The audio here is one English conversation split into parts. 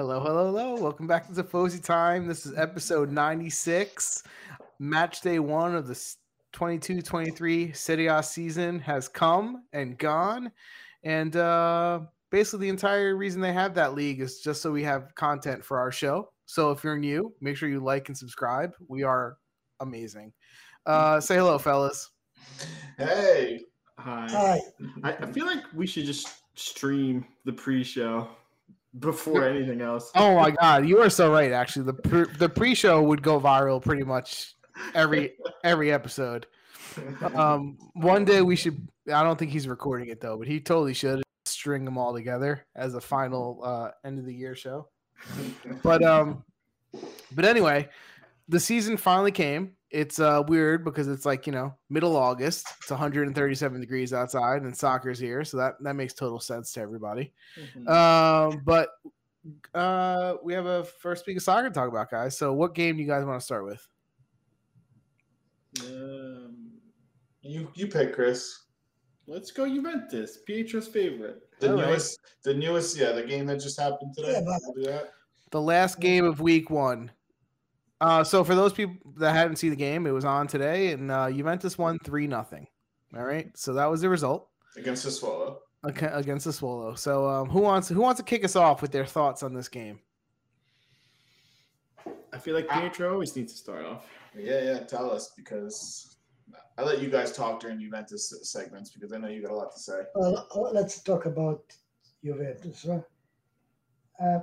Hello, hello, hello. Welcome back to the Tifosi Time. This is episode 96. Match day one of the 22 23 Serie A season has come and gone. And uh, basically, the entire reason they have that league is just so we have content for our show. So if you're new, make sure you like and subscribe. We are amazing. Uh, say hello, fellas. Hey. Hi. Hi. I, I feel like we should just stream the pre-show before anything else. Oh my god, you are so right. Actually, the pre- the pre-show would go viral pretty much every every episode. Um, one day we should. I don't think he's recording it though, but he totally should string them all together as a final uh, end of the year show. But um, but anyway, the season finally came. It's uh weird because it's like you know middle August. It's 137 degrees outside, and soccer's here, so that that makes total sense to everybody. Um, but uh, we have a first week of soccer to talk about, guys. So, what game do you guys want to start with? Um, You you pick Chris. let's go Juventus, Pietro's favorite. The All right. newest the newest yeah, the game that just happened today. Yeah, but- We'll do that. The last game of week one. Uh, so for those people that hadn't seen the game, it was on today, and uh, Juventus won three nothing. All right, so that was the result Against the Swallow. ag- against the Swallow. So um, who wants who wants to kick us off with their thoughts on this game? I feel like Pietro always needs to start off. Yeah, yeah, tell us because I let you guys talk during Juventus segments because I know you got a lot to say. Well, uh, let's talk about Juventus. Huh? Uh,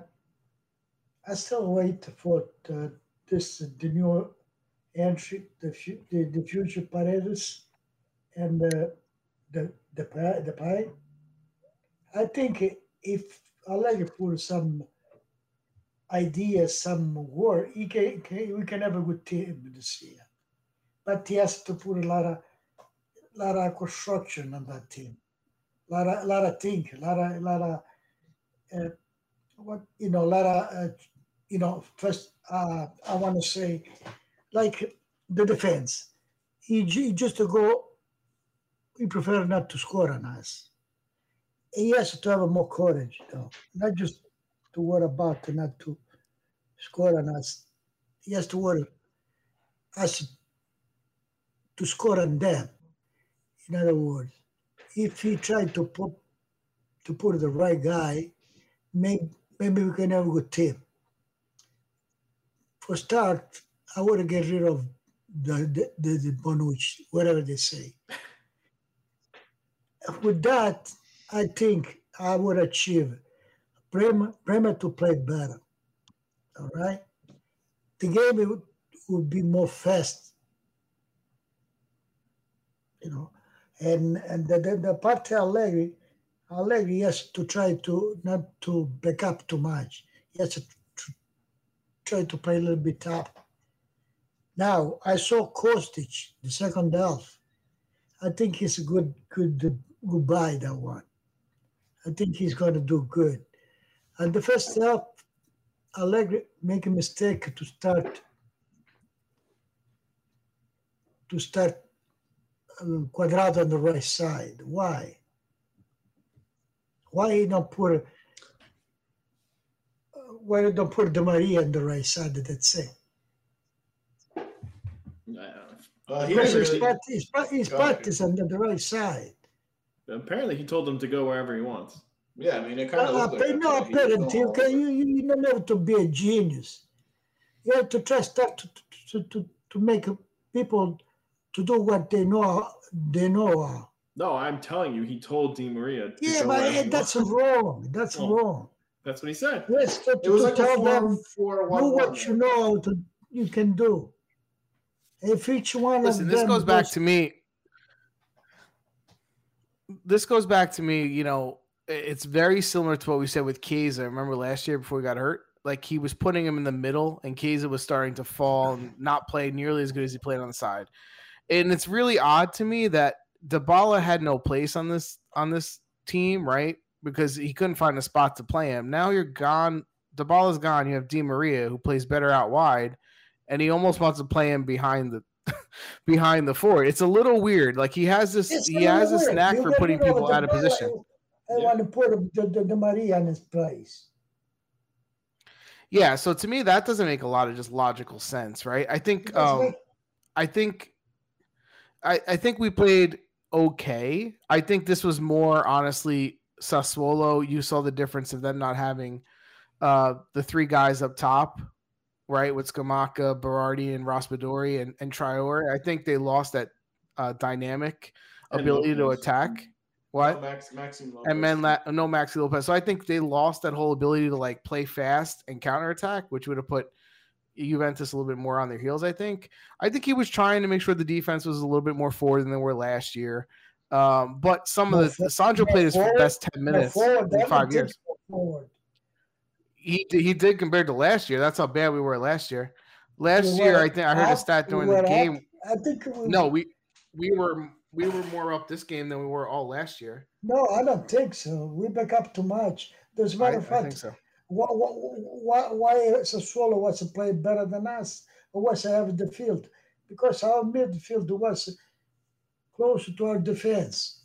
I still wait for uh, this the new entry, the the, the future Paredes and the the pie, the pie. I think if Allegri put some ideas, some work, he can, we can have a good team this year. But he has to put a lot of lot of construction on that team lot of lot of think, a lot of lot of uh, what you know, a lot of uh, you know. First, uh, I want to say, like the defense, he, ju- just to go. he prefer not to score on us. He has to have more courage, though, not just to worry about not to score on us. He has to worry us to score on them. In other words, if he tried to put to put the right guy, maybe maybe we can have a good team. For start, I want to get rid of the the, the, Bonucci, whatever they say. With that, I think I would achieve Bremer, Bremer to play better. All right, the game would, would be more fast. You know, and and the the, the part Allegri, Allegri has to try to not to back up too much. He has to try to play a little bit up. Now I saw Kostic the second half. I think he's a good good goodbye that one. I think he's going to do good. And the first half, Allegri make a mistake to start to start um, Cuadrado on the right side. Why? Why he don't put uh, why you don't put Di Maria on the right side? That's it. I don't. Uh, he Because didn't his really, part, his part, his Go is on the right side. Apparently, he told them to go wherever he wants. yeah, I mean it kind of Uh, looked like no, but he didn't apparently, know. okay, you, you, you don't have to be a genius. You have to try stuff to, to, to, to make people to do what they know they know. No, I'm telling you, he told Di Maria. To Yeah, go but he that's wants. wrong. That's Oh. wrong. That's what he said. Yes, to, It was to like a tell them four, four, do one, what one. you know to, you can do. If each one Listen, of this them goes back goes- to me. This goes back to me. You know, it's very similar to what we said with Chiesa. Remember last year before he got hurt? Like he was putting him in the middle, and Chiesa was starting to fall and not play nearly as good as he played on the side. And it's really odd to me that Dybala had no place on this on this team, right? Because he couldn't find a spot to play him. Now you're gone. The ball is gone. You have Di Maria who plays better out wide, and he almost wants to play him behind the behind the four. It's a little weird. Like he has this It's he has this weird. knack You for putting people out of position. I, I want to put the, the, the Maria in his place. Yeah, so to me that doesn't make a lot of just logical sense, right? I think um right. I think I I think we played okay. I think this was more honestly Sassuolo. You saw the difference of them not having uh the three guys up top, right? With Scamacca, Berardi, and Raspadori and, and Traore. I think they lost that uh dynamic And ability to attack. What? No, Max, Maxime Lopez. and then la- no Maxi Lopez. So I think they lost that whole ability to like play fast and counterattack, which would have put Juventus a little bit more on their heels. I think. I think he was trying to make sure the defense was a little bit more forward than they were last year. Um, but some of the Sandro played his forward- best ten minutes forward, in five years. think more Forward. He did- he did compared to last year. That's how bad we were last year. Last We year, I think I heard a stat during were the up. game. I think we, No, we we were we were more up this game than we were all last year. No, I don't think so. We back up too much. As a matter I of fact, think so. why, why, why Sassuolo was playing better than us or was having the field? Because our midfield was closer to our defense.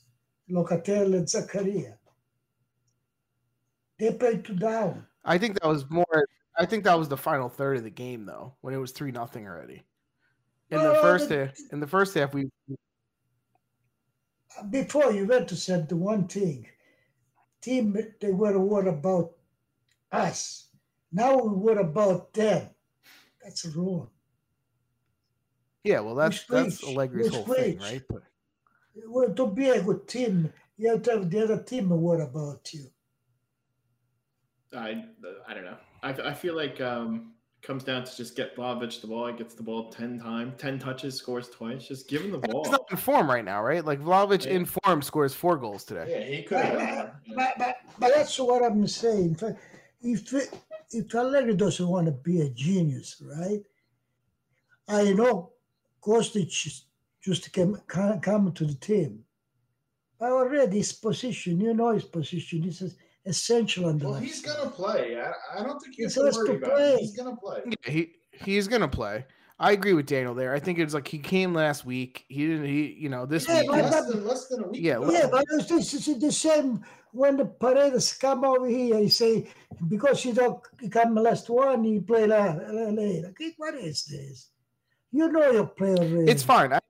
Locatelli and Zakaria. They played two down. I think that was more. I think that was the final third of the game, though, when it was three nothing already. In the first the- half, in the first half, we Before Juventus said the one thing, team they were worried about us. Now we worry about them. That's wrong. yeah. Well, that's that's. Allegri's whole thing, right? But Well, to be a good team, you have to have the other team worry about you. I I don't know. I, I feel like um it comes down to just get Vlahovic the ball. He gets the ball ten times, ten touches, scores twice. Just give him the ball. he's not in form right now, right? Like Vlahovic Yeah. in form scores four goals today. Yeah, he could have. But. Yeah. but, but, but that's what I'm saying. If if Allegri doesn't want to be a genius, right? I know Kostic just came come come to the team. But already his position, you know his position, This is essential on the Well, he's gonna play. I, I don't think you have to has to about play. it. He's gonna play. Yeah, he he's gonna play. I agree with Daniel there. I think it's like he came last week. He didn't. He you know this Yeah, week. but- Less than less than a week. Yeah, ago. Yeah, but it's, it's, it's the same when the Paredes come over here. He say because he don't he come last one, he play la- la- later. Okay, What is this? You know you play already. It's fine. I,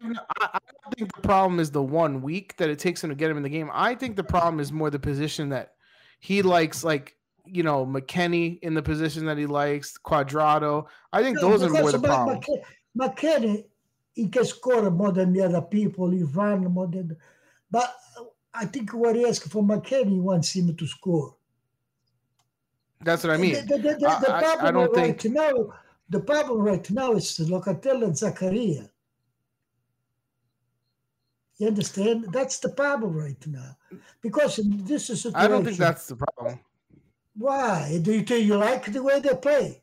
I, don't think the problem is the one week that it takes him to get him in the game. I think the problem is more the position that he likes, like you know, McKennie in the position that he likes, Quadrado. I think No, those are more the problem. McKennie, he can score more than the other people. He run more than, but I think what he asked for McKennie wants him to score. That's what I mean. The, the, the, the I- I- I don't right think- now, the problem right now is Locatelli and Zakaria. You understand? That's the problem right now. Because this is I don't think that's the problem. why. Do you think you like the way they play?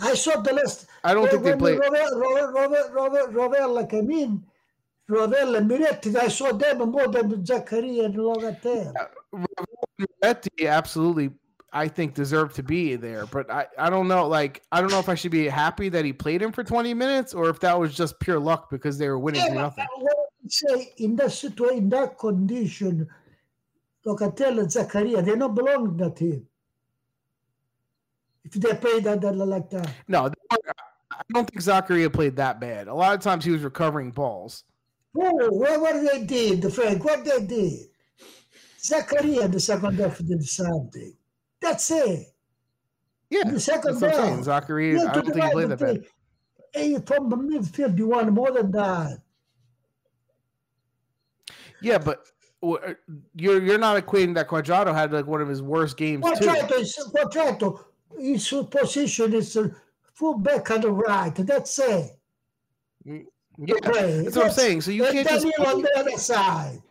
I saw the last. I don't think they when play. Robert, Robert, Robert, Robert, Rovella came in. Rovella and Miretti, I saw them more than Zakaria and Locatelli. Miretti absolutely, I think, deserved to be there. But I, I don't know. Like, I don't know if I should be happy that he played him for 20 minutes or if that was just pure luck because they were winning Yeah, nothing. say in that situation, in that condition, Locatelli and Zakaria, they don't belong in that team. If they play that, that like that. No, I don't think Zakaria played that bad. A lot of times he was recovering balls. Oh, what, what they did, Frank, what they did. Zakaria the second half did something. That's it. Yeah, In the second that's what I'm saying. half. Zakaria, I don't think he divide played that bad. Hey, from the midfield, you want more than that. Yeah, but uh, you're you're not equating that Cuadrado had like one of his worst games too. Cuadrado, is, Cuadrado, his position is full back on the right. That's it. Yeah, Right. that's what I'm saying. So you can't just on the other side.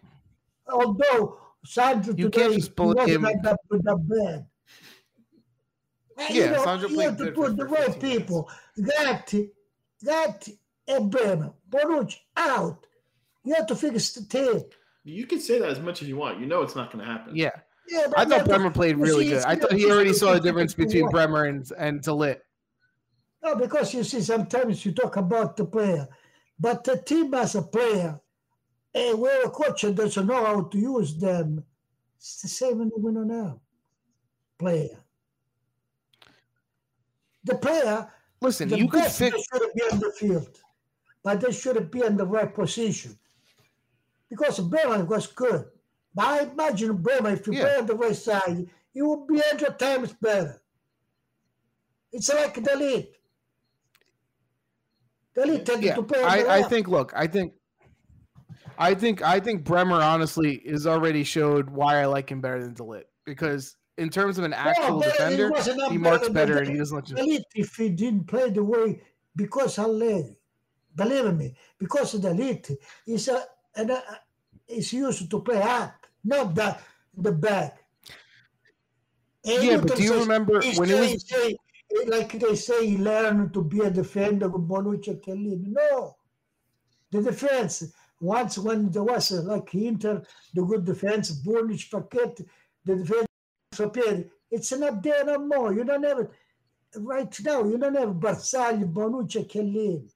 Although Sandro You today can't just bully wasn't him. like that with the bed. Yeah, Sandro you played have to good for put the the right people. Gatti, Gatti, and Bremer. Bonucci out. You have to fix the team. You can say that as much as you want. You know it's not going to happen. yeah. Yeah, but I thought but- Bremer played really see, good. I thought he already saw the difference between watch. Bremer and and Talit. No, because you see, sometimes you talk about the player, but the team as a player, and where a coach doesn't know how to use them, it's the same in the winner now. Player. The player, Listen, the you could fix. they shouldn't be on the field, but they shouldn't be in the right position. Because Bremer was good. But I imagine Bremer, if you Yeah. play on the right side, he would be 100 times better. It's like the lead. The lead tended Yeah, to play I, I think. Look, I think. I think I think Bremer honestly is already showed why I like him better than de Ligt because in terms of an actual defender, he marks better and he doesn't let you. If he didn't play the way because Allegri, believe me, because the elite is a, an, uh, is used to play up, not the the back. And Yeah, you but do you remember when it was? say, like they say, he learned to be a defender with Bonucci and Chiellini. No, the defense. Once when there was uh, like Inter, the good defense, Bonucci, Facchetti, the defense, It's not there no more. You don't have it right now. You don't have Barzagli, Bonucci, and Chiellini.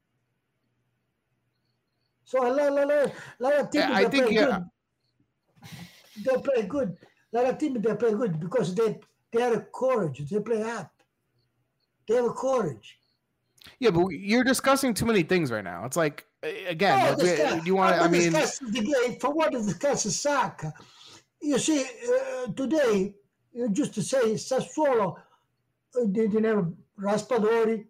So a lot, lot, lot, lot of teams I they think, play yeah. good. They play good. A lot of teams they play good because they they have courage. They play up. They have courage. Yeah, but you're discussing too many things right now. It's like again, No, like, we- discuss- you want? I mean, the game. For what to discuss soccer? You see, uh, today, uh, just to say, Sassuolo they didn't have Raspadori,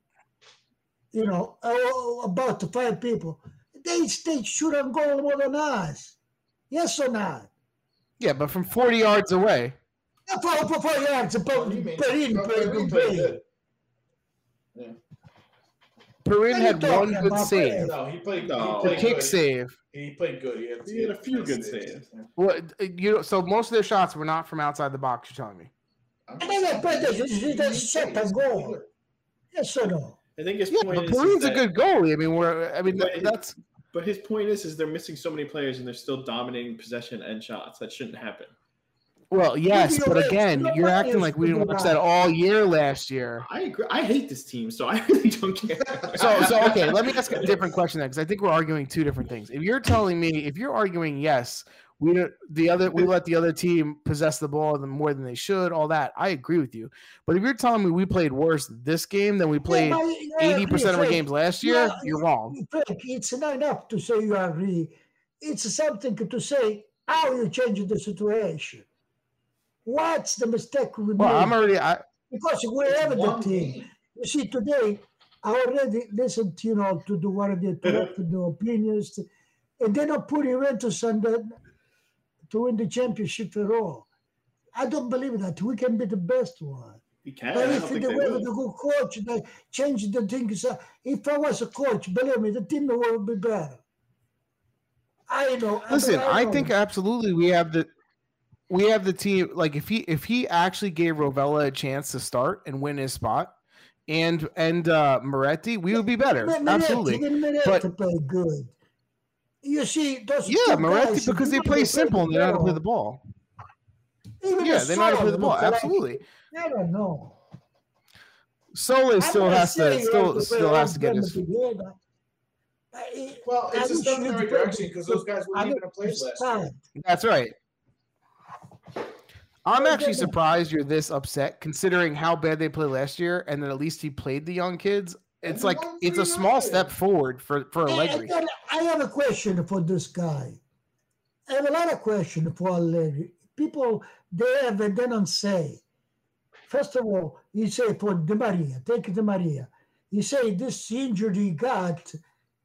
you know, uh, about five people. They, they shoot on goal more than us. Yes or not? yeah, but from 40 yards away. Uh, For, for, for yards, but What do you mean? Perin But played Perin good played play. good. Yeah. Perin had one good save, No, he played. No. he the kick good. save. He played good. He had, He had a few good saves. Yeah. What you know? So most of their shots were not from outside the box. You're telling me? I'm And then they played the- He- he- the he shot played. and goal. Yes or no? I think his Yeah, point but is, is Perin's a good goalie. I mean, we're. I mean, But that, that's. But his point is, is they're missing so many players and they're still dominating possession and shots. That shouldn't happen. Well, yes, but again, You're you're acting like we didn't watch that all year last year. I agree. I hate this team, so I really don't care. So, so okay, let me ask a different question then, because I think we're arguing two different things. If you're telling me, if you're arguing yes, we don't, the other we let the other team possess the ball more than they should, all that, I agree with you. But if you're telling me we played worse this game than we played Yeah, eighty percent of our games last year, Yeah, you're wrong. It's not enough to say you agree. It's something to say how you change the situation. What's the mistake we Well, made? I'm already. I, because we have the One team. You see, today I already listened, you know, to the one of the to the opinions, and they're not putting Juventus on the to win the championship at all. I don't believe that we can be the best one. You can. But if don't they were the good coach, they change the things. uh, If I was a coach, believe me, the team would be better. I know. Listen, I know. think absolutely we have the. We have the team. Like if he if he actually gave Rovella a chance to start and win his spot, and and uh Miretti, we would be better. But Absolutely. even Miretti But- play good. You see, those Yeah, Miretti because they even play simple and they know how to play the ball. ball. Even Yeah, the they know how to play the ball. like- Absolutely. I don't know. Soulé still has to still to still has to get his. them together. But it- Well, it's I a wish step in the right direction because those guys weren't even don't have last year. That's right. I'm actually surprised you're this upset considering how bad they played last year, and then at least he played the young kids. It's like it's a small step forward for for Allegri. I- I have a question for this guy. I have a lot of questions for Allegri. People they have and they don't say. First of all, you say for Di Maria, take Di Maria. You say this injury he got,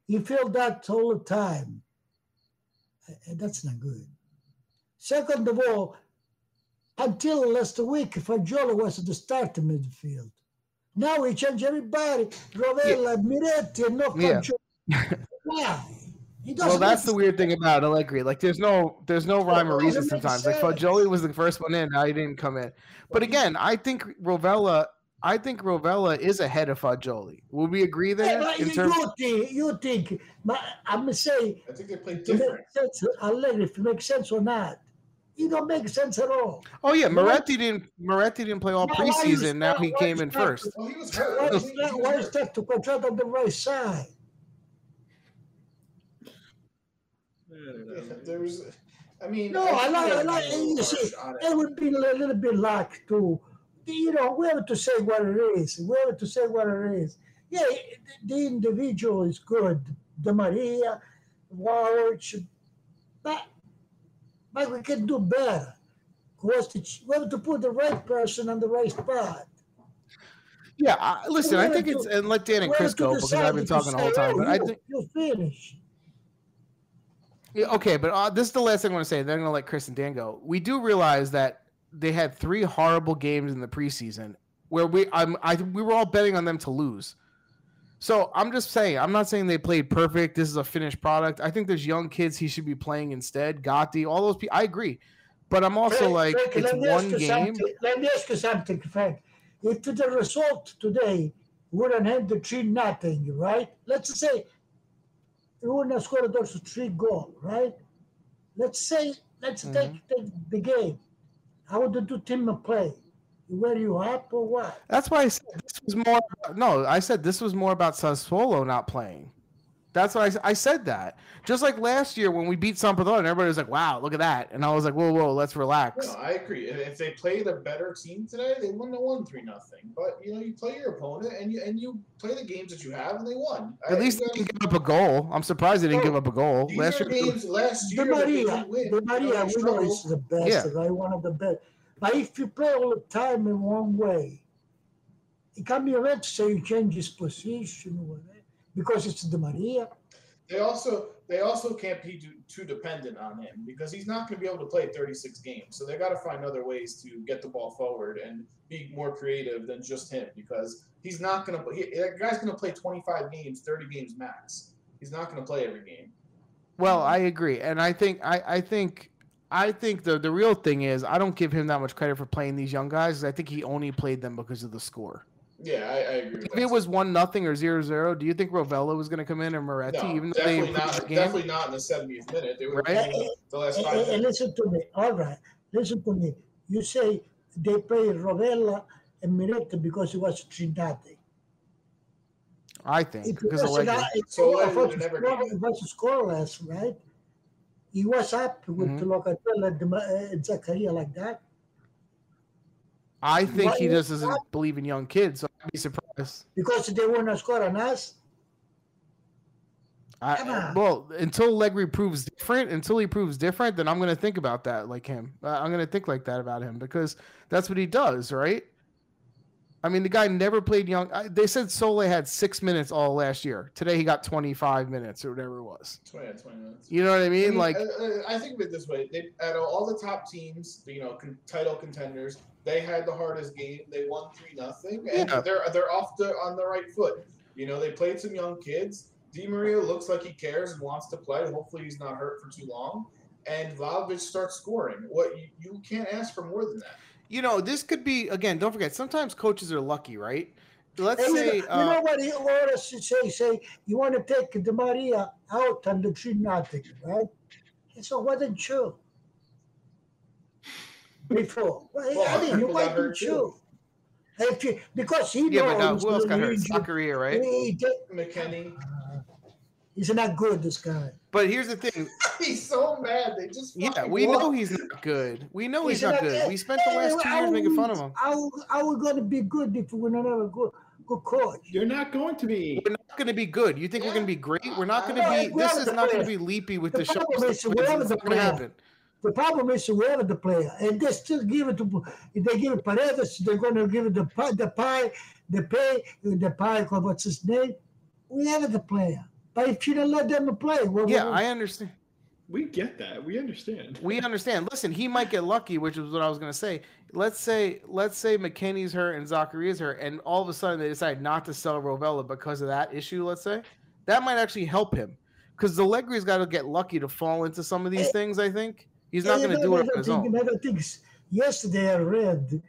he felt that all the time. Uh, That's not good. Second of all, until last week, Fagioli was the starter midfield. Now we change everybody. Rovella, Miretti, and no Yeah. Fagioli. Why? He Well, that's the weird thing about Allegri. Like, there's no there's no rhyme or reason doesn't make sometimes. Like, sense. Fagioli was the first one in, now he didn't come in. But again, I think Rovella, I think Rovella is ahead of Fagioli. Will we agree Yeah, there but in you, terms? you think, you think, but I'm saying, I think they played it different. sense, Allegri, if it makes sense or not. It don't make sense at all. Oh yeah, Miretti didn't Miretti didn't play all Now, preseason. Now he came in start first. Well, he was Why hurt. is He- he that, was why hurt. is that to control on the right side? Yeah, There's, I mean, No, think I like, I like, you see, it. it would be a little bit like to you know, we have to say what it is. We have to say what it is. Yeah, the individual is good. The Maria, Walsh, but, but we can do better. Was we have to put the right person on the right spot. Yeah, I, listen, I think it's and let Dan and Chris go because I've been talking the whole time. But I think you finish. Yeah, okay, but uh, this is the last thing I want to say. Then I'm going to let Chris and Dan go. We do realize that they had three horrible games in the preseason where we I'm I we were all betting on them to lose. So I'm just saying, I'm not saying they played perfect. This is a finished product. I think there's young kids he should be playing instead. Gotti, all those people. I agree, but I'm also Frank, like Frank, it's one game. Let me ask you something, Frank. If the result today wouldn't have the three nothing, right? Let's say you wouldn't have scored those three goals, right? Let's say let's mm-hmm. take, take the game. How would the two team play? Were you up or what? That's why I said this was more. No, I said this was more about Sassuolo not playing. That's why I, I, said that. Just like last year when we beat Sampdoria, and everybody was like, "Wow, look at that!" And I was like, "Whoa, whoa, let's relax." No, I agree. If they played a better team today, they wouldn't have won three nothing. But you know, you play your opponent and you and you play the games that you have, and they won. At I, least they didn't give up a goal. I'm surprised they didn't give up a goal last year. Games, last year, the Maria, the Maria, we know is the best, yeah. right? One of the best. But if you play all the time in one way, it can be right to say you change his position because it's the Maria. They also they also can't be too, too dependent on him because he's not going to be able to play 36 games. So they got to find other ways to get the ball forward and be more creative than just him because he's not going to. He, that guy's going to play 25 games, 30 games max. He's not going to play every game. Well, I agree, and I think I, I think I think the the real thing is I don't give him that much credit for playing these young guys. I think he only played them because of the score. Yeah, I, I agree. If it was one nothing or zero zero, do you think Rovella was going to come in or Miretti? No, even though definitely not. The definitely not in the 70th minute. They were right? the last five. And, listen to me. All right, listen to me. You say they played Rovella and Miretti because it was Trinidad. I think it because was, of it, so it was scoreless, right? He was up with mm-hmm. Locatelli and uh, Zakaria like that. I think he just doesn't believe in young kids, so I'd be surprised. Because they want to score on us? I, well, until Allegri proves different, until he proves different, then I'm going to think about that like him. I'm going to think like that about him because that's what he does, right? I mean, the guy never played young. They said Soulé had six minutes all last year. Today he got 25 minutes or whatever it was. 20, 20 minutes. You know what I mean? I mean like, I, I, think of it this way: they, out of all the top teams, you know, con- title contenders, they had the hardest game. They won three nothing, and yeah. they're they're off the on the right foot. You know, they played some young kids. Di Maria looks like he cares and wants to play. Hopefully, he's not hurt for too long. And Vlahovic starts scoring. What you, you can't ask for more than that you know, this could be again. Don't forget, sometimes coaches are lucky, right? Let's hey, say you know, uh, you know what he want us to say. Say you want to take Di Maria out and the tree nothing, right? So why didn't you? Before, well, well I mean, why didn't you? If you, because he yeah, knows. but who else got hurt? Zakaria, right? He, he, McKennie. He's not good, this guy. But here's the thing. he's so mad. They just yeah. We know he's not good. We know he's, he's not, good. We spent the last two years making fun of him. How are we going to be good if we're not a good good coach? You're not going to be. We're not going to be good. You think yeah. we're going to be great? We're not going to be. This is not going to be leapy with the, the show. It's not going to happen. The problem is we have the player, and they still give it to. If they give it to Paredes, they're going to give it the pie, the pie, the pay, the pie. What's his name? We have the player. But if you don't let them play, well, yeah, well, I understand. We get that. We understand. We understand. Listen, he might get lucky, which is what I was going to say. Let's say, let's say McKennie's hurt and Zakaria's hurt, and all of a sudden they decide not to sell Rovella because of that issue. Let's say that might actually help him because Allegri's got to get lucky to fall into some of these things. I think he's not going to do it on his own. Another things. Yesterday I read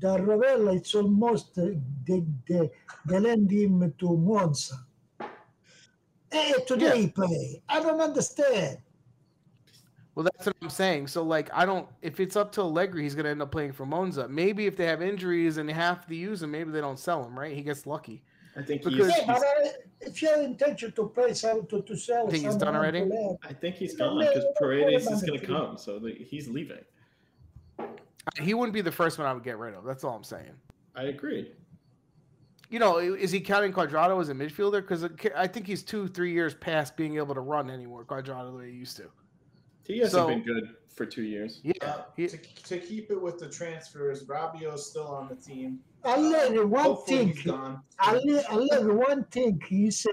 that Rovella it's almost uh, they, they, they lend him to Monza Hey, today yeah. play. I don't understand. Well, that's what I'm saying. So, like, I don't. If it's up to Allegri, he's going to end up playing for Monza. Maybe if they have injuries and they have to use him, maybe they don't sell him. Right? He gets lucky. I think because yeah, but uh, if you have intention to play, some to, to sell. I think he's done already. I think he's gone because Paredes is going to come, so the, he's leaving. He wouldn't be the first one I would get rid of. That's all I'm saying. I agree. You know, is he counting Cuadrado as a midfielder? Because I think he's two, three years past being able to run anymore. Cuadrado the way he used to. He hasn't so, been good for two years. Yeah. Uh, he, to, to keep it with the transfers, Rabiot's still on the team. I'll let you one thing. I'll, let, I'll let you one thing he say.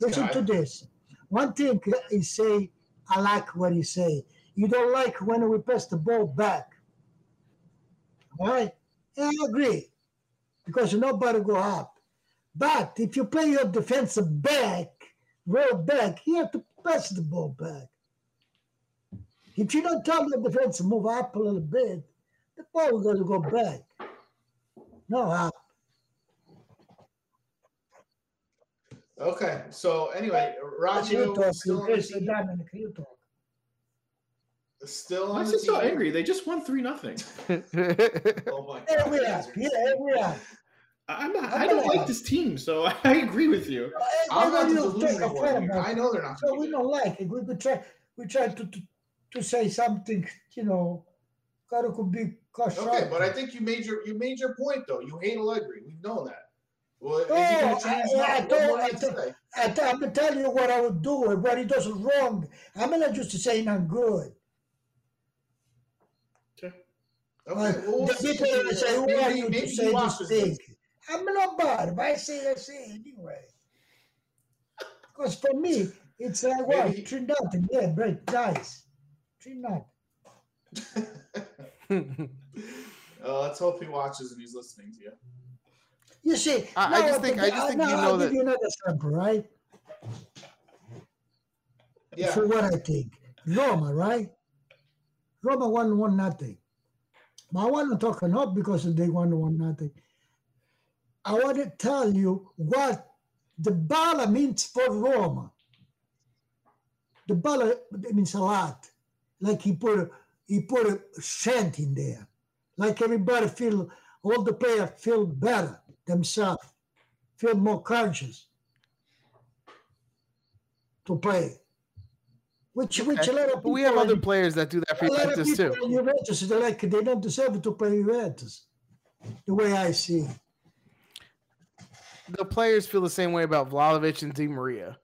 Listen to this. One thing he say, I like what he say. You don't like when we pass the ball back. All right? Yeah, I agree. Because nobody go up. But if you play your defensive back, roll back, you have to pass the ball back. If you don't tell the defense to move up a little bit, the ball is going to go back. No up. Okay, so anyway, Raggio still on the team. Still on Why is he so angry? They just won three nothing. oh my god! Here we are. Yeah, we are. I'm not. I don't like this team, so I agree with you. I'm not the I know they're not. So we don't like it. We, we try. We try to, to to say something, you know, gotta could be Okay, but I think you made your you made your point though. You hate Allegri. We've known that. Well, oh, I, I, I, told, I, told, I, told, I'm telling you what I would do and what he does wrong. I'm not just saying I'm good. Okay. Okay. The people that say, "Who are you to say this thing?" I'm not bad, but I say I say anyway. Because for me, it's like what well, three nothing. Yeah, great, nice. Three nothing. uh, let's hope he watches and he's listening to you. You see, I, I just think I just think you know I'll that. you another sample, right? Yeah. For what I think, Roma, right? Roma won one nothing. But I want to talk not because they want to want nothing. I want to tell you what Dybala means for Roma. Dybala means a lot. Like he put a, he put a scent in there. Like everybody feel, all the players feel better themselves, feel more conscious to play. Which, okay. which a lot of but we have other players that do that for Juventus too. Juventus, they like they don't deserve to play Juventus. The way I see. The players feel the same way about Vlahovic and Di Maria.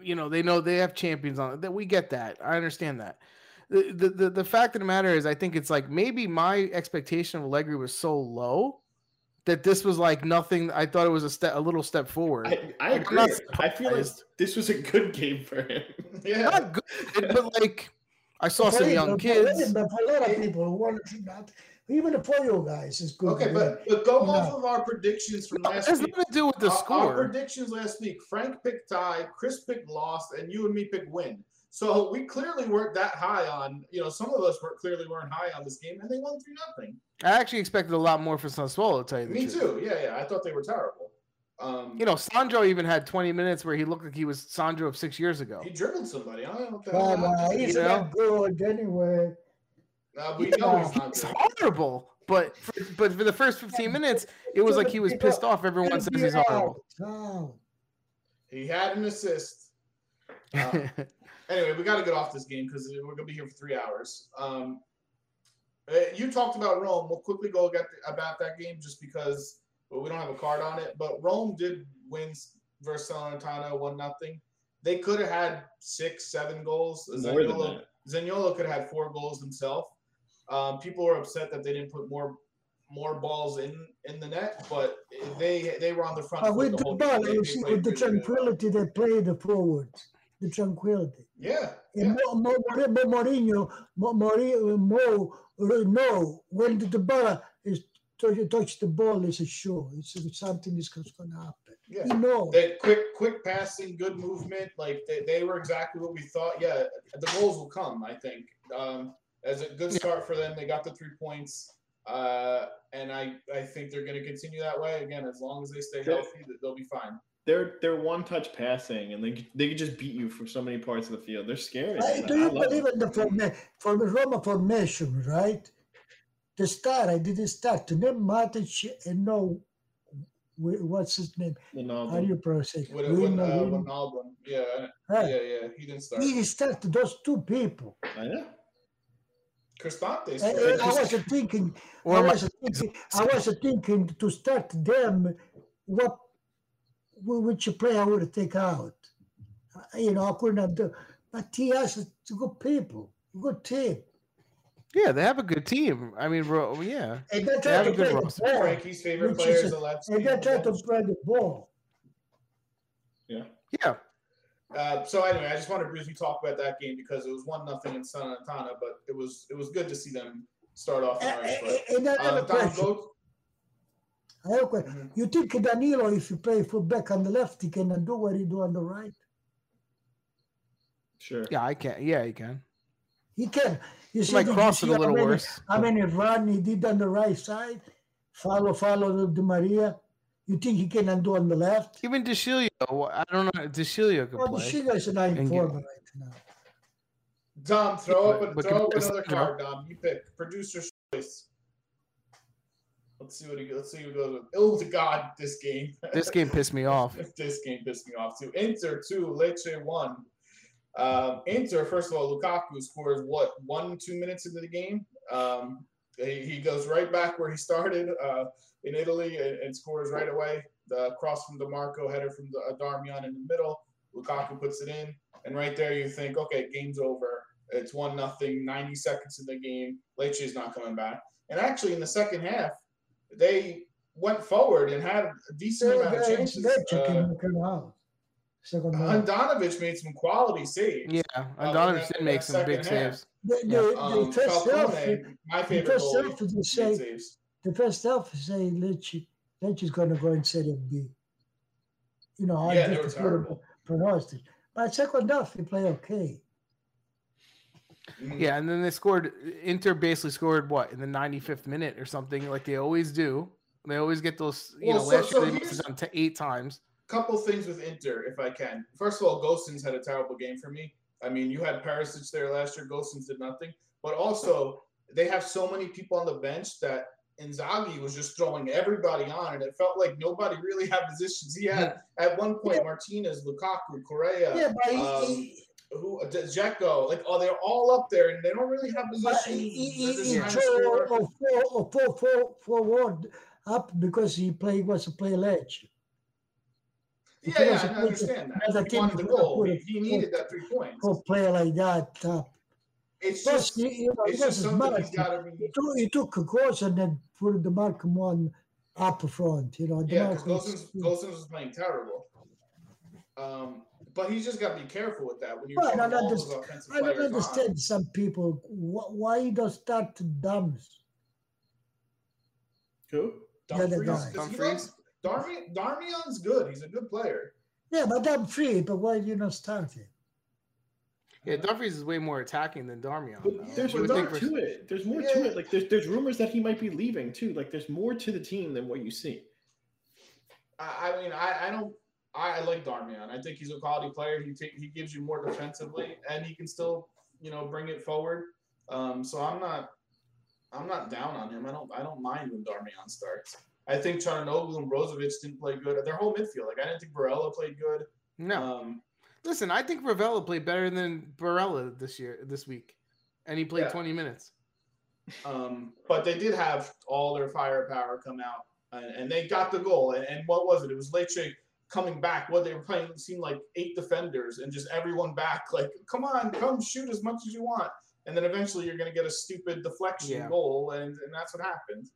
You know, they know they have champions on it. That we get that. I understand that the, the the fact of the matter is, I think it's like maybe my expectation of Allegri was so low that this was like nothing. I thought it was a step, a little step forward. I, I agree. I feel like this was a good game for him. yeah, not good, but like I saw some young kids. But for a lot of people who want to not, even the four guys is good. Okay, but, but go off of our predictions from no, last week. It has nothing to do with the our, score. Our predictions last week: Frank picked tie, Chris picked lost, and you and me picked win. So we clearly weren't that high on, you know, some of us were clearly weren't high on this game, and they won three nothing. I actually expected a lot more from Sassuolo. To tell you Me too. Yeah, yeah. I thought they were terrible. Um, you know, Sandro even had 20 minutes where he looked like he was Sandro of six years ago. He dribbled somebody. I don't know. But, uh, he's you not good anyway. No, we know he's not He's horrible. But for, but for the first 15 minutes, it was like he was pissed off. Everyone says he's horrible. He had an assist. Uh, anyway, we got to get off this game because we're gonna be here for three hours. Um, uh, you talked about Rome. We'll quickly go get the, about that game just because well, we don't have a card on it. But Rome did win versus Salernitana one nothing. They could have had six, seven goals. Zaniolo, Zaniolo could have had four goals himself. Um, people were upset that they didn't put more more balls in in the net, but they they were on the front. Uh, with the, the ball, with the tranquility they played the forwards the tranquility. Yeah. And yeah. Mo, Mo, Mourinho, Mo, Mourinho, Mo, no, when the ball is you touch the ball, it's a show. It's, something is going to happen. Yeah. You know. They, quick, quick passing, good movement. Like they, they were exactly what we thought. Yeah, the goals will come. I think um, as a good start for them. They got the three points. Uh, and I, I think they're going to continue that way again as long as they stay healthy. They'll be fine they're they're one touch passing and they they can just beat you from so many parts of the field. They're scary. Uh, do you believe in the forma- for the Roma formation, right? The start, I didn't start to name Matic and no what's his name? Ronaldo. How do you pronounce it? When, when, uh, Ronaldo. Yeah. Right. Yeah, yeah. He didn't start. He started those two people. I know. Cristante. I. I was thinking, I Or my- was thinking, I was thinking to start them. What, wh- which player I would have take out? Uh, You know, I couldn't do. But he has good people, good team, Yeah, they have a good team. I mean, bro, yeah. and they They have to a good play the roster. ball. Frankie's favorite Which player is is a- Alexi. And they try to play the ball. Yeah. Uh, so anyway, I just want to briefly talk about that game because it was one nothing in Salernitana, but it was it was good to see them start off on the And, right foot. and I have a Don, question. go, I have a question. Mhm. You think Danilo, if you play fullback on the left, he can do what he do on the right? Sure. Yeah, I can. Yeah, you can. He can. You He see, might did you cross see it a how little many- worse. How many run he did on the right side? Follow, follow Di Maria. You think he can undo on the left? Even De Sciglio, I don't know. De Sciglio could Well, the play. Shiga is an nine And four get- right now. Dom, throw But- up, a, but throw up compared to another Sacramento- card, Dom. You pick producer's choice. Let's see what he let's see who goes with. Oh to God, this game. This game pissed me off. this game pissed me off too. Inter two, Lecce one. Um, Inter, first of all, Lukaku scores what one, two minutes into the game. Um, he, he goes right back where he started uh, in Italy and, and scores right away. The cross from Dimarco, header from the, uh, Darmian in the middle. Lukaku puts it in, and right there you think, okay, game's over. It's one nothing. Ninety seconds in the game. Lecce is not coming back. And actually, in the second half, they went forward and had a decent They- amount of chances. they Uh, can come out. Second half. Handanovic made some quality saves. Yeah, Uh, and in did make some big half. saves. The, Yeah. the, Um, the first half, Falcone, my the favorite first half, they made say saves. the first half say Lecce, Lecce is going to go and sit in Serie B. You know, I Yeah, they were just terrible. pronounced it. But second half, they play okay. Mhm. Yeah, and then they scored. Inter basically scored what in the 95th minute or something, like they always do. They always get those. You Well, know, so- last so year they must here's- have done t- eight times. Couple things with Inter, if I can. First of all, Gosens had a terrible game for me. I mean, you had Perisic there last year. Gosens did nothing. But also, they have so many people on the bench that Inzaghi was just throwing everybody on, and it felt like nobody really had positions. He had at one point Martinez, Lukaku, Correa, Yeah, but he, um, he, who Dzeko, like oh, they're all up there, and they don't really have but positions. he, he, They're just he trying to throw score. a four, a four, four, forward up because he play was a play Lecce. Yeah, yeah, I understand that. another He wanted the goal. He, he needed that three points. For a player like that, uh, It's plus just, you, you know, it's it just something he's got to He be. took, he took a course and then put the Malcolm one up front. You know, Yeah, because Gosens was playing terrible. Um, but he's just got to be careful with that when you're Well, I don't understand- offensive I don't players on. some people why he don't start dumps. Who? The other Dumfries, guy. 'cause Dumfries? likes- Darmian, Darmian's good. He's a good player. Yeah, but I'm free. But why you not start it? Yeah, Dumfries is way more attacking than Darmian. But there's more think to it. There's more Yeah. to it. Like there's there's rumors that he might be leaving too. Like there's more to the team than what you see. I, I mean, I, I don't. I, I like Darmian. I think he's a quality player. He take, he gives you more defensively, and he can still, you know, bring it forward. Um, so I'm not, I'm not down on him. I don't, I don't mind when Darmian starts. I think Calhanoglu and Brozovic didn't play good. Their whole midfield, like I didn't think Barella played good. No, Um, listen, I think Rovella played better than Barella this year, this week, and he played Yeah. 20 minutes. Um, but they did have all their firepower come out, and, and they got the goal. And, and what was it? It was Lecce coming back. What they were playing seemed like eight defenders and just everyone back. Like, come on, come shoot as much as you want. And then eventually you're going to get a stupid deflection Yeah. goal, and, and that's what happened.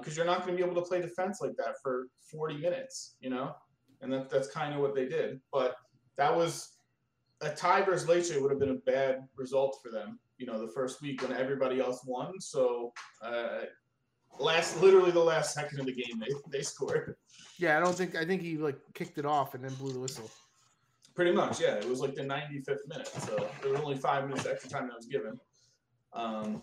Because you're not going to be able to play defense like that for 40 minutes, you know. And that, that's kind of what they did. But that was a tie versus Lecce would have been a bad result for them you know the first week when everybody else won. So uh, last, literally the last second of the game, they they scored. Yeah, I don't think I think he like kicked it off and then blew the whistle. Pretty much, yeah. It was like the 95th minute, so there was only five minutes extra time that was given. Um,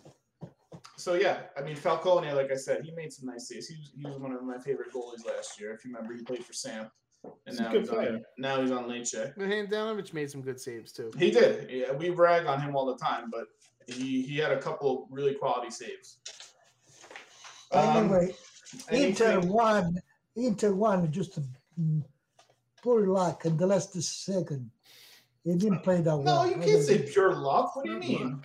so yeah, I mean Falcone, like I said, he made some nice saves. He was, he was one of my favorite goalies last year. If you remember, he played for Samp, and He's now good he's on, player. now he's on Lecce. But Handanovic made some good saves too. He did. Yeah, we brag on him all the time, but he he had a couple really quality saves. Um, anyway, Inter anything- won. Inter won just mm, poor luck in the last second. He didn't play that No, well. you can't say pure luck. What do you mean?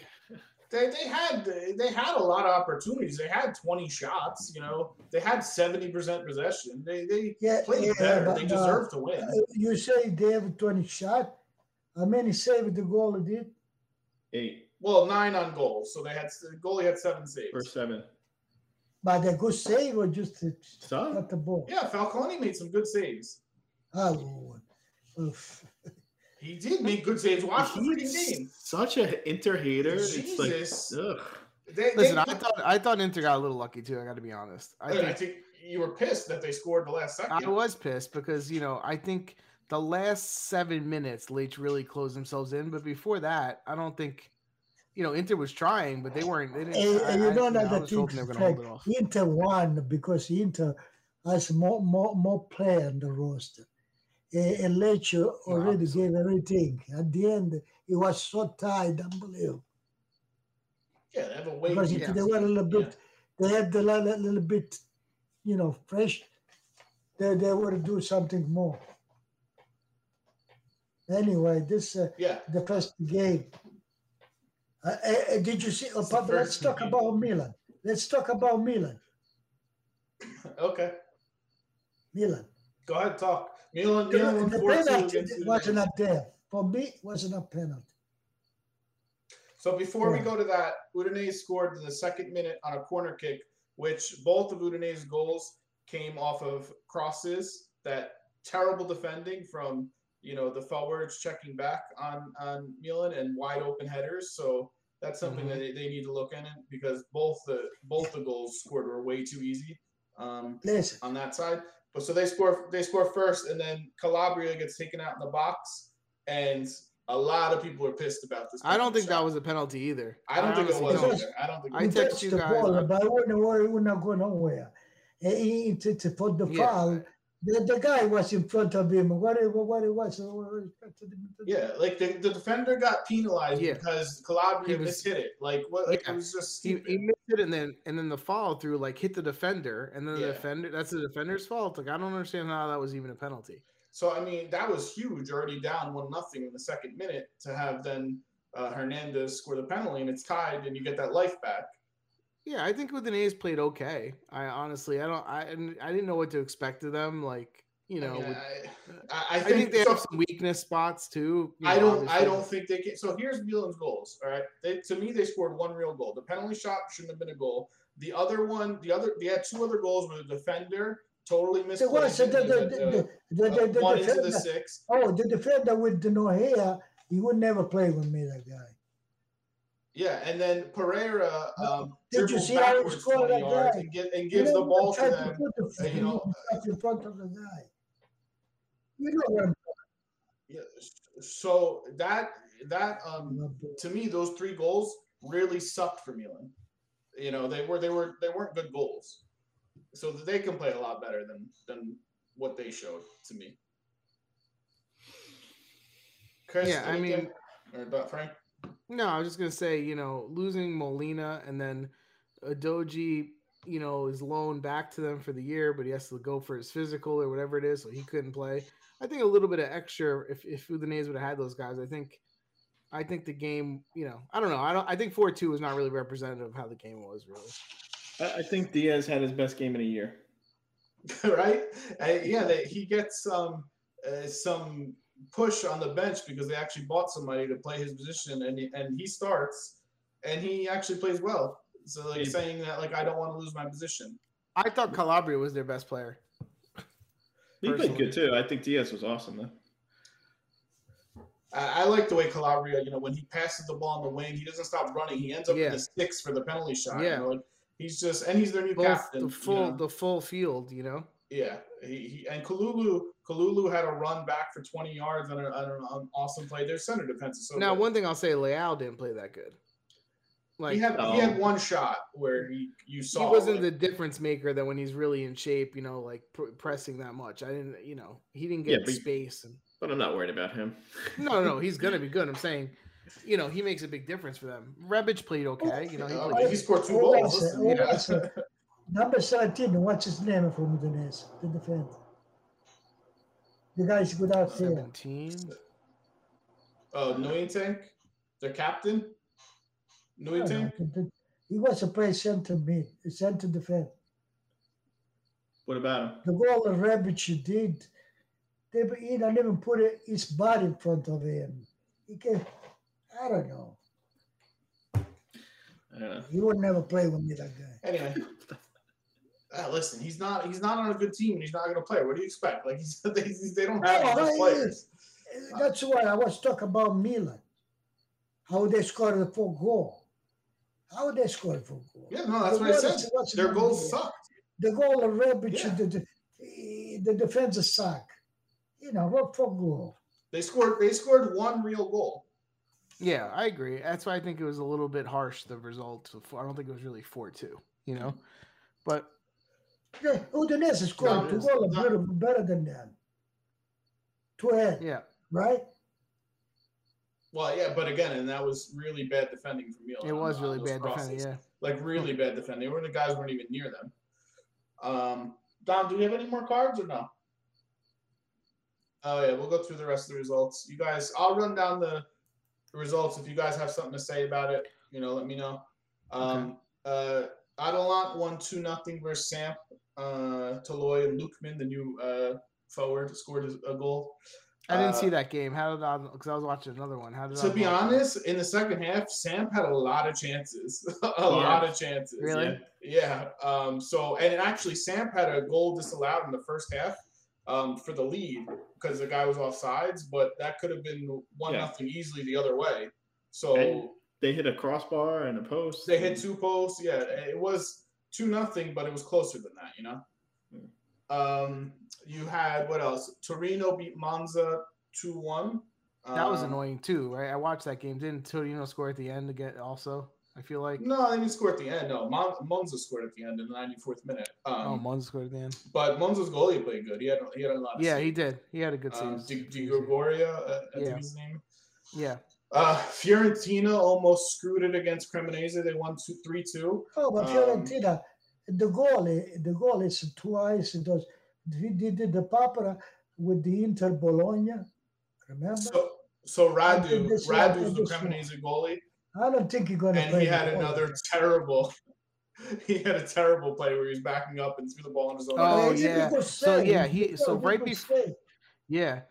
they, they had they had a lot of opportunities. They had 20 shots. You know, they had 70 percent possession. They they Yeah, played yeah, better. but, they uh, to win. Uh, You say they have 20 shot. How many saved the goalie did? Eight Well, nine on goal, so they had the goalie had seven saves. or seven. But a good save or just to Some. cut the ball? Yeah, Falcone made some good saves. Oh, Lord. Oof. He did make good saves. Watch the freaking game. Such a Inter hater. It's Jesus. like, ugh. They, Listen, they, I thought I thought Inter got a little lucky too. I got to be honest. I I, think think you were pissed that they scored the last second. I was pissed because you know I think the last seven minutes Lecce really closed themselves in, but before that, I don't think you know Inter was trying, but they weren't. They didn't. And, I, and you I- know I another was thing, hoping they were going to hold it off. Inter won because Inter has more more more player on the roster. And, and Lecce already obviously. gave everything. At the end, it was so tight, unbelievable. yeah, they have a way. Because too- they were a little bit, they had the little, little bit, you know, fresh, they, they would do something more. Anyway, this uh, Yeah, the first game. Uh, uh, uh, did you see? Oh, Papa, let's talk about Milan. Let's talk about Milan. okay. Milan. Go ahead, talk. Milan, Milan the penalty against was Udinese. not there. For me, it wasn't a penalty. So before we go to that, Udinese scored in the second minute on a corner kick, which both of Udinese's goals came off of crosses. That terrible defending from you know the forwards checking back on on Milan and wide open headers. So that's something Mhm. that they, they need to look in it because both the both the goals scored were way too easy um, Listen, on that side. But so they score they score first, and then Calabria gets taken out in the box, and a lot of people are pissed about this. I don't penalty think that was a penalty either. I don't think it was don't. Either. I don't think. I It text touched you the guys, ball, I- but it wouldn't, it would not go nowhere. And he, to, to, for the Yeah. foul, the, the guy was in front of him. What it, what it was? Yeah, like the, the defender got penalized Yeah. because Calabria He was- mishit it. Like what? Like Yeah. it was just He, he missed it and then and then the follow through like hit the defender and then the Yeah. defender that's the defender's fault. Like I don't understand how that was even a penalty. so I mean, that was huge. Already down one nothing in the second minute to have then uh, Hernandez score the penalty and it's tied and you get that life back. Yeah, I think Udinese played okay. I honestly I don't I I didn't know what to expect of them. Like you know, I, mean, with- I, I, I I think, think they so, have some weakness spots too. I know, don't. I don't think they can. So here's Milan's goals. All right. They, to me, they scored one real goal. The penalty shot shouldn't have been a goal. The other one, the other, they had two other goals with a defender totally missed. It was the, the, the, the, the, the, one into the defender. six. Oh, the defender with the no hair, he would never play with me, that guy. Yeah, and then Pereyra um, Did you see how he backwards scored that guy? and, get, and You gives the ball to tried them. put the uh, you know, in front of the guy. You know what I'm Yeah, so that that um to me, those three goals really sucked for Milan. You know, they were they were they weren't good goals, so they can play a lot better than than what they showed to me. Chris, Yeah, I mean- or about Frank. No, I was just gonna say, you know, losing Molina and then Udogie, you know, is loaned back to them for the year, but he has to go for his physical or whatever it is, so he couldn't play. I think a little bit of extra if if Udinese would have had those guys, I think, I think the game, you know, I don't know, I don't, I think four two is not really representative of how the game was really. I, I think Diaz had his best game in a year. right? Uh, yeah, they, he gets some uh, some push on the bench because they actually bought somebody to play his position, and he, and he starts, and he actually plays well. So like Yeah. saying that like I don't want to lose my position. I thought Calabria was their best player. He played good too. I think Diaz was awesome though. I, I like the way Calabria, you know, when he passes the ball on the wing, he doesn't stop running. He ends up Yeah. in the sticks for the penalty shot. Yeah. You know, like he's just and he's their new Both captain. the you full know. the full field, you know. Yeah, he, he and Kalulu Kalulu had a run back for 20 yards on, a, on an awesome play. Their center defense is so now, good. one thing I'll say, Leão didn't play that good. Like he had No. he had one shot where he you saw he wasn't like, the difference maker that when he's really in shape, you know, like pr- pressing that much. I didn't, you know, he didn't Yeah, get but- space. And But I'm not worried about him. no, no, he's gonna be good. I'm saying, you know, he makes a big difference for them. Rebic played okay. You know, he uh, he scored two goals. sir. Listen, Hold yeah. Number 17, what's his name from Udinese? The defender. The guy's good out there. Seventeen. Oh, Nguyen Tank, their captain. New team? He was a play center mid, center defense. What about him? The goal that Rebic did, they, he didn't even put his body in front of him. He can, I don't know. I don't know. He would never play with me, that guy. Anyway. Uh, listen, he's not he's not on a good team and he's not going to play. What do you expect? Like he's, they, they don't have No, he- players. That's why I was talking about Milan. How they scored the four goal. How they scored four goal. Yeah, no, that's The what I goal said. is- what's Their the- goals sucked. The goal of Rebic, Yeah. the, the, the defense suck. You know, what for goal? They scored they scored one real goal. Yeah, I agree. That's why I think it was a little bit harsh. The result. of- I don't think it was really four two. You know, but Yeah, Udinese scored No, two it's goals not- better, better than them. Two ahead, yeah, right? Well, yeah, but again, and that was really bad defending from Milan. it was on really bad crosses. defending. Yeah. Like really bad defending. Where the guys weren't even near them. Um, Don, do we have any more cards or no? Oh yeah, we'll go through the rest of the results. You guys, I'll run down the results. If you guys have something to say about it, you know, let me know. Um, uh, Atalanta won two nothing versus Samp. Uh, Toloi and Lookman, the new uh, forward, scored a goal. I didn't Uh, see that game. How did I? Because I was watching another one. How did I To I be honest, in the second half, Samp had a lot of chances. a lot of chances. Really? Yeah. Um, so, and actually, Samp had a goal disallowed in the first half um, for the lead because the guy was off sides, but that could have been one Yeah. nothing easily the other way. So And- They hit a crossbar and a post. they hit two posts. Yeah, it was two nothing, but it was closer than that. You know. Um, you had what else? Torino beat Monza two one. That was Um, annoying too, right? I watched that game. Didn't Torino score at the end again? Also, I feel like. No, they didn't score at the end. No, Mon- Monza scored at the end in the 94th minute. Um, oh, Monza scored at the end. but Monza's goalie played good. He had he had a lot. Of Yeah, saves. he did. He had a good Um, save. Di, Di Gregorio, uh, I Yeah. think his name. yeah, Uh, Fiorentina almost screwed it against Cremonese. They won two, three two. Oh, but Um, Fiorentina, the goal, the goal is twice. It was we did the Papera with the Inter Bologna. Remember? So so I Radu, did this one, I Radu's the this one. Cremonese goalie, I don't think you're going to and play. he had the goal. another terrible. He had a terrible play where he was backing up and threw the ball in his own. Oh, end. he did a yeah. So, yeah, he- so right good bef- save. yeah.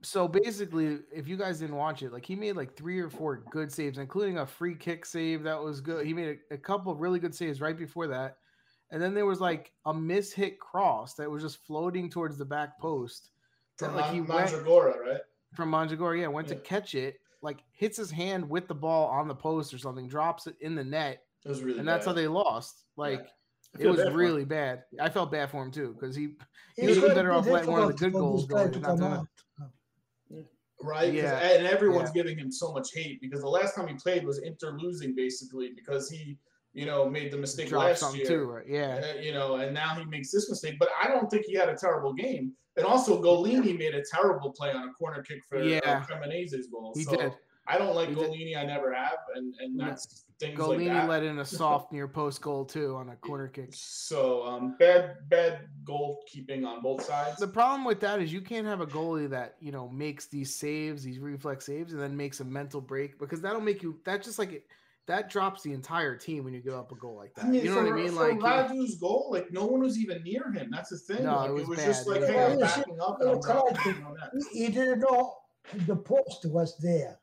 So basically, if you guys didn't watch it, like he made like three or four good saves, including a free kick save that was good. He made a, a couple of really good saves right before that, and then there was like a mishit cross that was just floating towards the back post. from that, like he Mon- went right? from Mandragora, yeah, went Yeah. to catch it, like hits his hand with the ball on the post or something, drops it in the net, It was really. and that's how they lost. Like I it was bad really bad. I felt bad for him too because he He It's was better off letting one of the good goals go guy and to not doing it. out. Right, 'cause- Yeah. and everyone's Yeah. giving him so much hate because the last time he played was Inter losing basically because he, you know, made the mistake dropped last year. too, right? Yeah. Uh, you know, and now he makes this mistake. But I don't think he had a terrible game. And also, Gollini made a terrible play on a corner kick for Yeah. uh, Cremonese's goal. He so did. I don't like He did. Gollini. I never have, and and No. that's things Gollini like that. let in a soft near post goal too on a corner kick. So um, bad bad goalkeeping on both sides. The problem with that is you can't have a goalie that you know makes these saves, these reflex saves, and then makes a mental break because that'll make you. that's just like it, that drops the entire team when you give up a goal like that. I mean, you know for, what I mean? for Like you- Radu's goal, like no one was even near him. That's the thing. No, like, it was was bad. just like, It hey. I'm backing up and I'm look, I like dropping it. on that. He, he didn't know the post was there.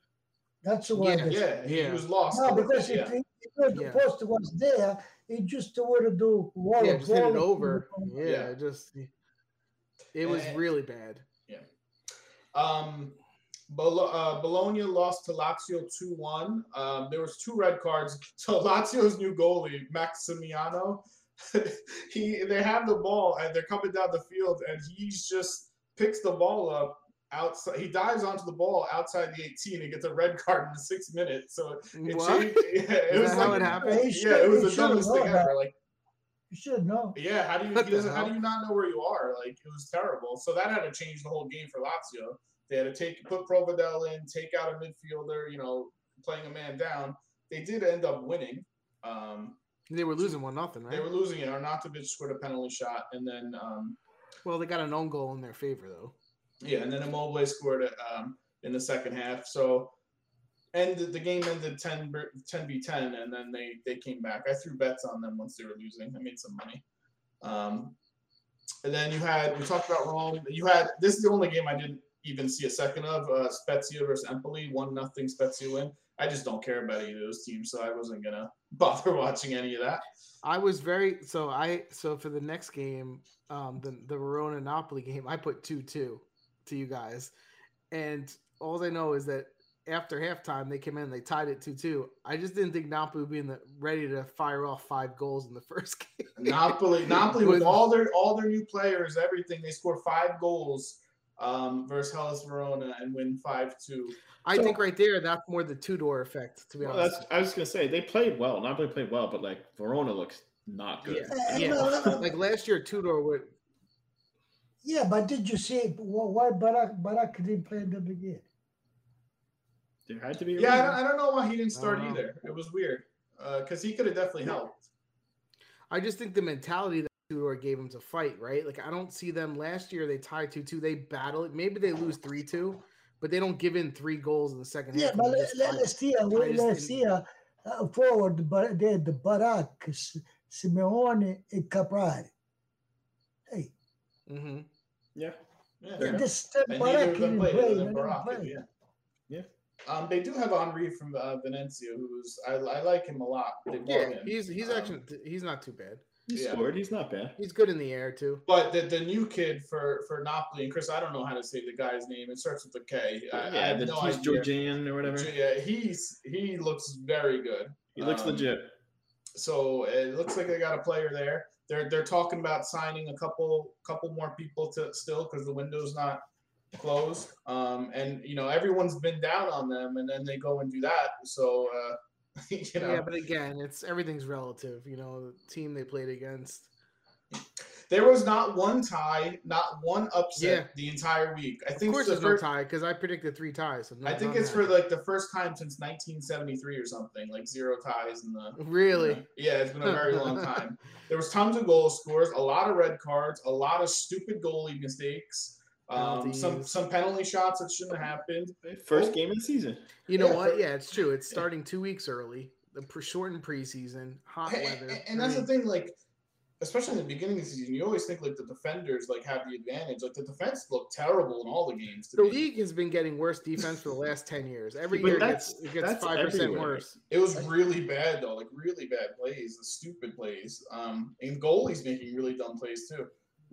That's why. Yeah, they- Yeah, he was lost. No, because bit, if he he knew the Yeah. post was there, he just would to do wall yeah, just hit it over. Yeah, Yeah. it just it was Eh. really bad. Yeah. Um, Bolo- Bologna lost to Lazio 2-1. Um, there was two red cards. So Lazio's new goalie, Maximiano, he they have the ball and they're coming down the field and he's just picks the ball up outside. He dives onto the ball outside the 18 and gets a red card in the sixth minute. So it What? changed. Yeah, it Is was that how like it happened? Yeah, should- it was he the dumbest thing that. ever. Like You should know. yeah, how do you he how do you not know where you are? Like it was terrible. So that had to change the whole game for Lazio. They had to take put Provedel in, take out a midfielder, you know, playing a man down. They did end up winning. Um, They were losing one nothing, right? they were losing it. Arnautovic scored a penalty shot, and then um, well, they got an own goal in their favor though. yeah, and then Immobile scored it um, in the second half. So and the, the game ended 10 10 v 10 and then they they came back i threw bets on them once they were losing i made some money um, and then you had we talked about rome you had this is the only game i didn't even see a second of uh, spezia versus empoli one nothing spezia win i just don't care about either of those teams so i wasn't gonna bother watching any of that I was very so I so for the next game, um, the the Verona Napoli game, I put two two to you guys, and all I know is that after halftime they came in, they tied it two two. I just didn't think Napoli would be in the, ready to fire off five goals in the first game. Napoli, Napoli with all their all their new players, everything they scored five goals um, versus Hellas Verona and win five two. I So- think right there that's more the Tudor effect. To be Well, honest, that's, I was gonna say they played well. Napoli played well, but like Verona looks not good. Yeah. Uh, Yeah. no, no, like last year Tudor would. Yeah, but did you see why Barak Barak didn't play in the beginning? There had to be. A Yeah, I reason. don't, I don't know why he didn't start either. It was weird because he could have definitely helped. I just think the mentality that Tudor gave them to fight, right? Like I don't see them last year. They tied two two. They battle it. Maybe they lose three two, but they don't give in three goals in the second Yeah, half. but let, let, us see. uh, I we- just Let's didn't- see. Uh, uh, forward, but they the Barak, Simeone, and Caprari. Hey, Mm-hmm. Yeah. Yeah, Fair enough. this that and Barak neither of didn't played. play. other they than didn't Baraka, play. yeah. Yeah. Um, they do have Henry from uh, Venezia, who's I, I like him a lot. They Yeah, him. he's he's Um, actually he's not too bad. He Yeah. scored. He's not bad. He's good in the air too. But the, the new kid for for Napoli and Chris, I don't know how to say the guy's name. It starts with a K. I, I yeah, have the, no he's idea. Georgian or whatever. Yeah, he's he looks very good. He looks Um, legit. So it looks like they got a player there. They're they're talking about signing a couple couple more people to still because the window's not closed. Um, and you know everyone's been down on them, and then they go and do that. So uh, you know Yeah, but again, it's everything's relative. You know, the team they played against. there was not one tie, not one upset Yeah. the entire week. I Of think course, it's the there's first, no tie because I predicted three ties. So no- I think it's for like the first time since 1973 or something, like zero ties in the really. Yeah, it's been a very long time. There was tons of goal scores, a lot of red cards, a lot of stupid goalie mistakes, um, some some penalty shots that shouldn't have happened. First oh. game of the season. You know Yeah, what? Yeah, it's true. It's starting two weeks early. The pre- shortened preseason, hot And, weather. and- and that's the thing, like especially in the beginning of the season, you always think like the defenders like have the advantage. Like the defense looked terrible in all the games. The me. league has been getting worse defense for the last ten years. Every But year it that's- gets it gets five percent worse. It was really bad though, like really bad plays, the stupid plays. Um, and goalies making really dumb plays too.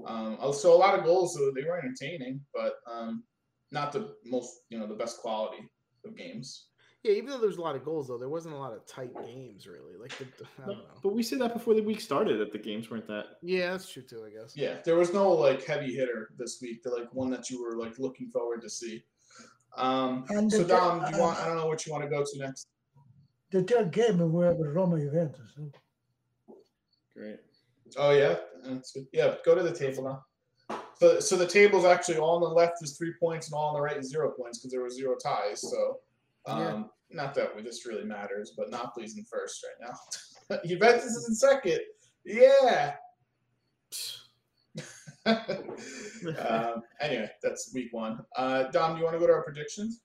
Um, so a lot of goals, so they were entertaining, but um, not the most, you know, the best quality of games. Yeah, even though there's a lot of goals though, there wasn't a lot of tight games really. Like the, the- I don't know. But we said that before the week started that the games weren't that. Yeah, that's true too. I guess. Yeah, there was no like heavy hitter this week. The like one that you were like looking forward to see. Um, And so the- Dom, do you want? I don't know what you want to go to next. The third game and we have Roma Juventus. huh? Great. Oh yeah, that's good. Yeah, go to the table now. So, so the table's actually all on the left is three points and all on the right is zero points because there were zero ties. So, um, Yeah. not that this really matters, but Napoli's in first right now. Juventus is in second. Yeah. um, anyway, that's week one. Uh, Dom, do you want to go to our predictions?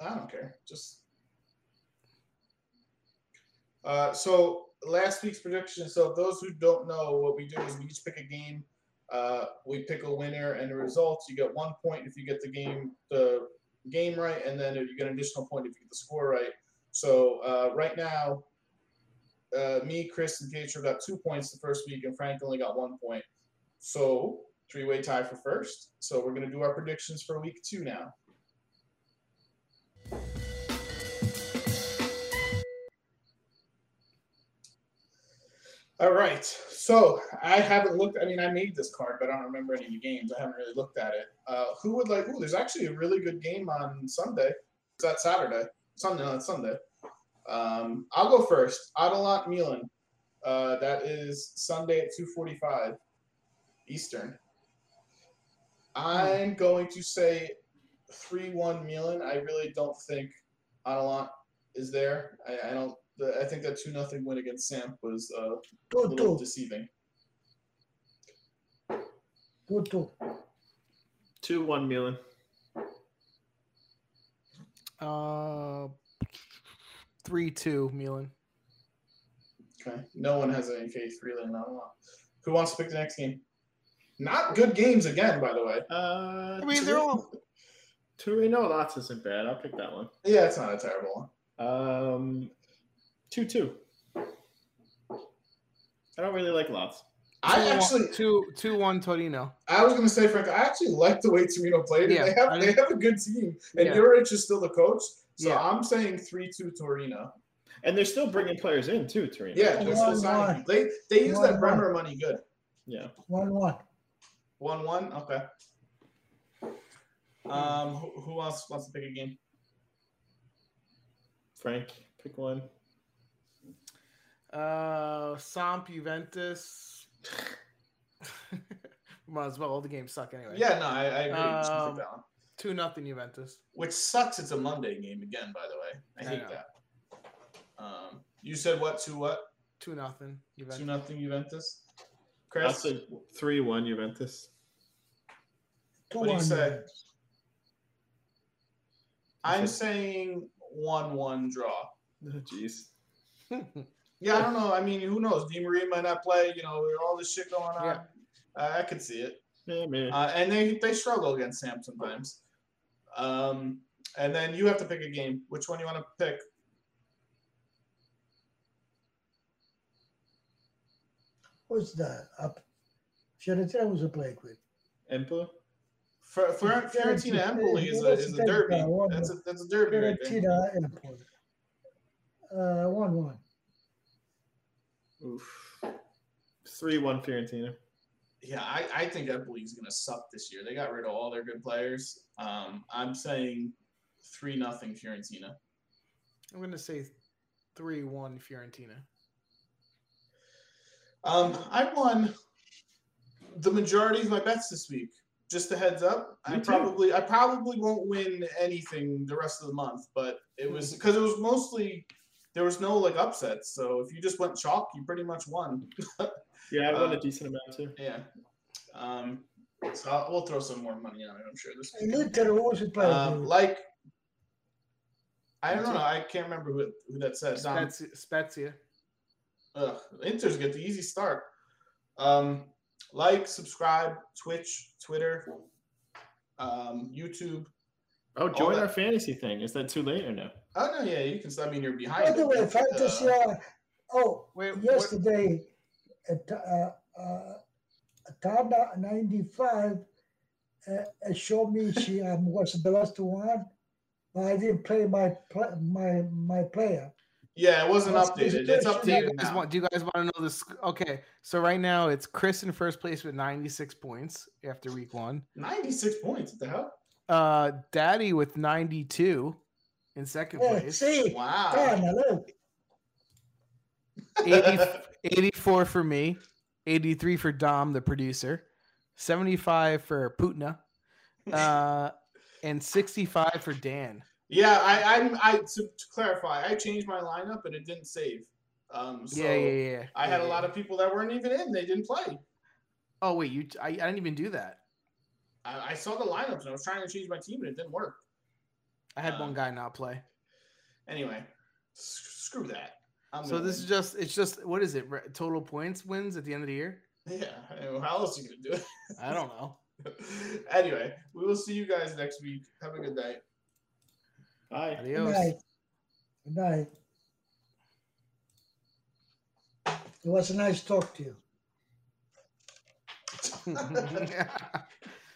I don't care. Just uh, so last week's prediction. So those who don't know, what we do is we each pick a game. Uh, we pick a winner and the results. You get one point if you get the game the game right, and then you get an additional point if you get the score right. So uh, right now, uh, me, Chris, and Pietro got two points the first week, and Frank only got one point. So three-way tie for first. So we're gonna do our predictions for week two now. All right. So I haven't looked. I mean, I made this card, but I don't remember any of the games. I haven't really looked at it. Uh, who would like? Oh, there's actually a really good game on Sunday. Is that Saturday? Sunday. No, it's Sunday. Um, I'll go first. Atalanta Milan. Uh, that is Sunday at 2:45 Eastern. I'm going to say 3-1 Milan. I really don't think Atalanta is there. I, I don't. The, I think that two nothing win against Samp was uh, a Two little two. deceiving. Two two. Two one Milan. Uh, three two Milan. Okay. No one has any faith really in that one. Who wants to pick the next game? Not good games again, by the way. Uh, I mean, they're all Torino Lots isn't bad. I'll pick that one. Yeah, it's not a terrible one. Um, two two. I don't really like Lots. I two, actually, one, two two one Torino. I was going to say, Frank, I actually like the way Torino played. Yeah, they have I they have a good team, and Yeah. Juric is still the coach. So Yeah. I'm saying three two Torino. And they're still bringing players in too, Torino. Yeah, they're still signing. one. They they use One, that one. Bremer money good. Yeah. One one. One one. Okay. Um, who, who else wants to pick a game? Frank, pick one. Uh, Samp Juventus. Might as well. All the games suck anyway. Yeah, no, I, I agree. Um. Two nothing Juventus. Which sucks. It's a Monday game again. By the way, I I hate know. that. Um, you said what? Two what? Two nothing Two nothing Juventus. I'll Chris, three one Juventus. Two What do you say? I'm saying one-one draw. Oh, Jeez. Yeah, I don't know. I mean, who knows? Di Maria might not play. You know, all this shit going on. Yeah. Uh, I could see it. Yeah, man. Uh, and they they struggle against Samp sometimes. Um, and then you have to pick a game. Which one you want to pick? What's that? Up. Fiorentina was a playing with. Empoli? For, for Fiorentina Empoli is a, is a derby. That's a that's a derby right. Fiorentina Empoli. Uh, one one. Oof. Three one Fiorentina. Yeah, I, I think Empoli's gonna suck this year. They got rid of all their good players. Um, I'm saying three nothing Fiorentina. I'm gonna say three one Fiorentina. Um, I won the majority of my bets this week. Just a heads up. I too. probably I probably won't win anything the rest of the month, but it was because it was mostly there was no like upsets. So if you just went chalk, you pretty much won. Yeah, I won Uh, a decent amount too. yeah. Um, so I'll, we'll throw some more money on it. I'm sure this. And week. Inter who was Um, like I don't know. I can't remember who, who that said. Dom. Spezia. Spezia. Ugh, Inter's get the easy start. Um, like, subscribe, Twitch, Twitter, um, YouTube. Oh, join our fantasy thing. Is that too late or no? Oh no, yeah, you can. I mean, you're behind. By the way, but, fantasy. uh, Uh, oh, Wait, what- yesterday, at uh, uh, Tana ninety five uh, uh, showed me she um, was the last one, but I didn't play my my my player. yeah, it wasn't That's- updated. It's it's- Do you, guys now. want, do you guys want to know this? Okay, so right now it's Chris in first place with 96 points after week one. Ninety-six points. What the hell? Uh, Daddy with 92 in second Yeah, place. see, Wow. Tana, look, 80, 84 for me, 83 for Dom, the producer, 75 for Putna, uh, and 65 for Dan. Yeah, I, I'm. I to, to clarify, I changed my lineup, but it didn't save. Um, so yeah, yeah, yeah. I had yeah, a lot yeah. of people that weren't even in. They didn't play. Oh wait, you? I, I didn't even do that. I, I saw the lineups and I was trying to change my team, and it didn't work. I had Uh, one guy not play. Anyway, s- screw that. I'm So this win. is just it's just what is it? Re- Total points wins at the end of the year? Yeah, how else are you gonna do it? I don't know. anyway, we will see you guys next week. Have a good night. Bye. good night, good night. It was a nice talk to you. Yeah.